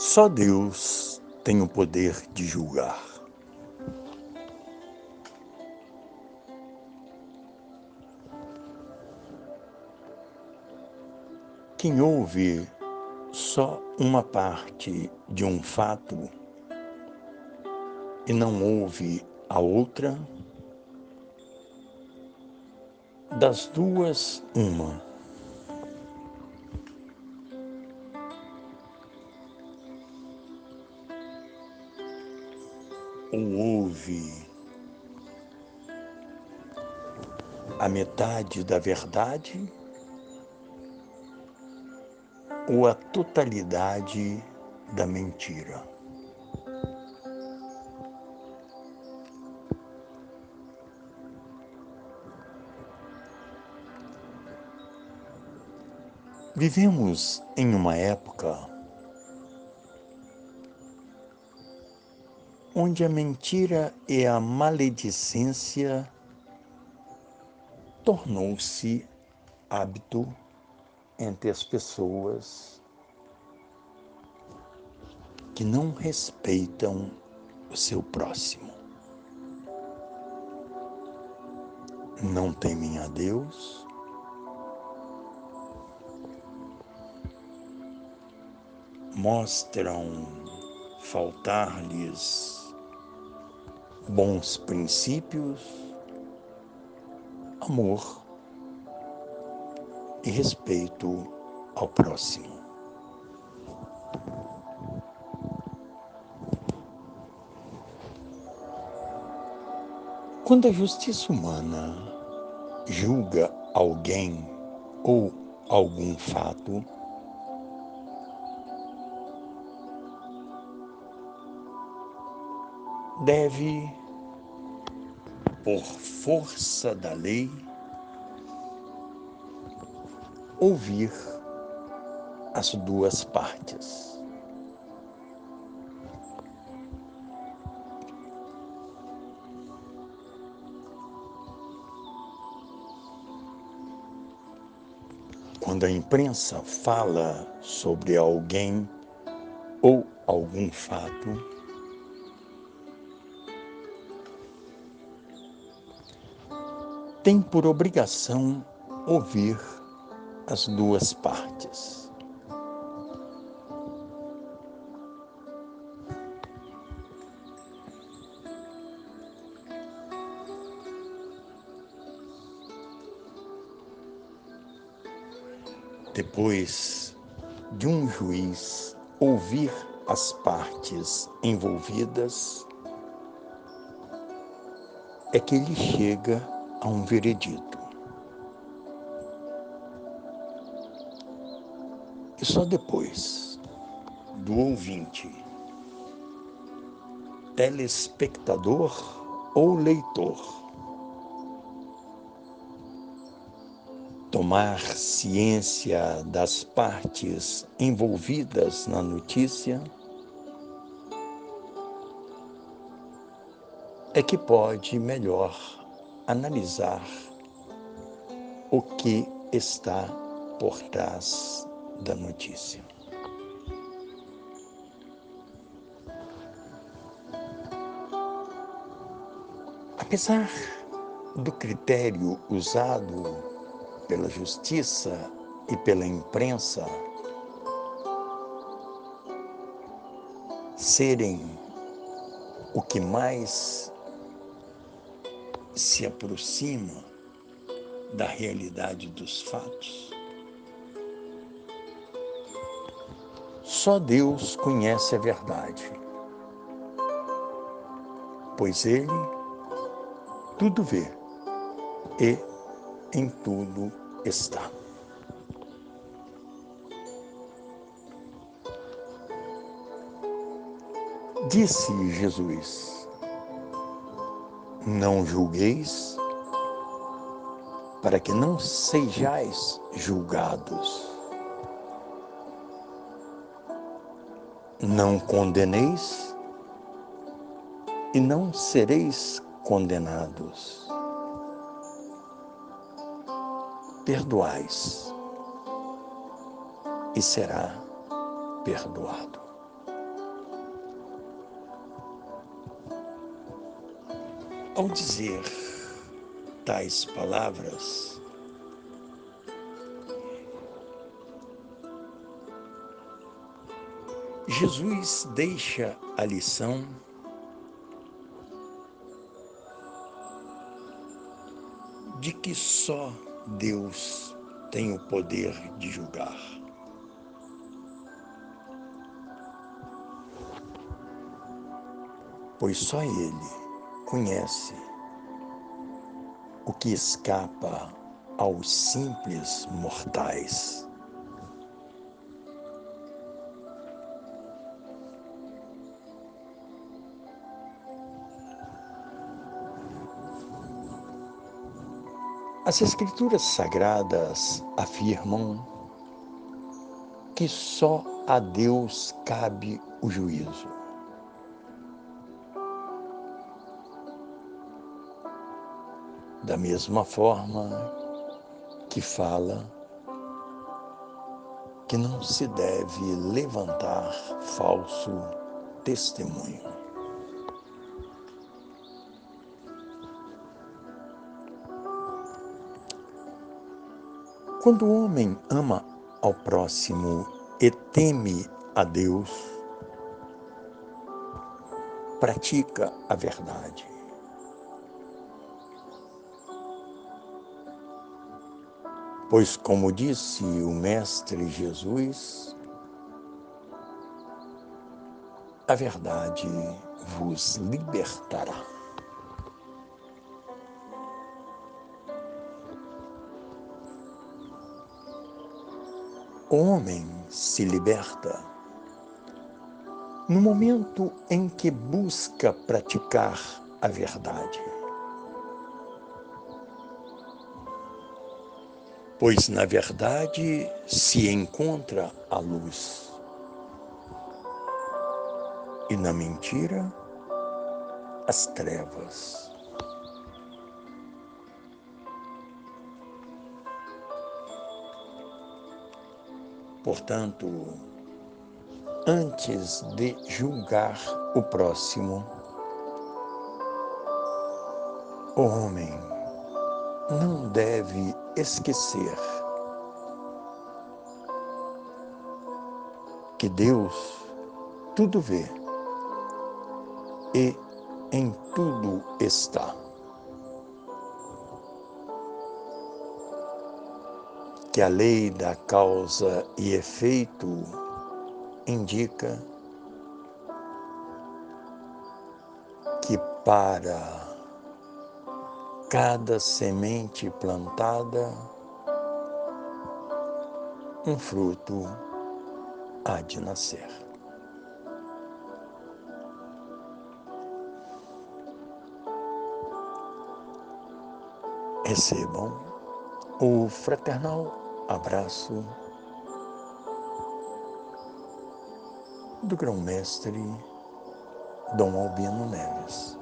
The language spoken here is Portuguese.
Só Deus tem o poder de julgar. Quem ouve só uma parte de um fato e não ouve a outra, das duas, uma. Ou ouve a metade da verdade, ou a totalidade da mentira. Vivemos em uma época onde a mentira e a maledicência tornou-se hábito entre as pessoas que não respeitam o seu próximo. Não temem a Deus mostram faltar-lhes bons princípios, amor e respeito ao próximo. Quando a justiça humana julga alguém ou algum fato, deve, por força da lei, ouvir as duas partes. Quando a imprensa fala sobre alguém ou algum fato, tem por obrigação ouvir as duas partes. Depois de um juiz ouvir as partes envolvidas, é que ele chega a um veredito. E só depois do ouvinte, telespectador ou leitor, tomar ciência das partes envolvidas na notícia, é que pode melhor analisar o que está por trás da notícia. Apesar do critério usado pela justiça e pela imprensa serem o que mais se aproxima da realidade dos fatos? Só Deus conhece a verdade, pois Ele tudo vê e em tudo está. Disse Jesus: não julgueis, para que não sejais julgados. Não condeneis e não sereis condenados. Perdoais e será perdoado. Ao dizer tais palavras, Jesus deixa a lição de que só Deus tem o poder de julgar. Pois só Ele conhece o que escapa aos simples mortais. As Escrituras Sagradas afirmam que só a Deus cabe o juízo. Da mesma forma que fala que não se deve levantar falso testemunho. Quando o homem ama ao próximo e teme a Deus, pratica a verdade. Pois, como disse o Mestre Jesus, a verdade vos libertará. O homem se liberta no momento em que busca praticar a verdade. Pois na verdade se encontra a luz. E na mentira, as trevas. Portanto, antes de julgar o próximo, o homem não deve esquecer que Deus tudo vê e em tudo está. que a lei da causa e efeito indica que para cada semente plantada, um fruto há de nascer. Recebam o fraternal abraço do grão-mestre Dom Albino Neves.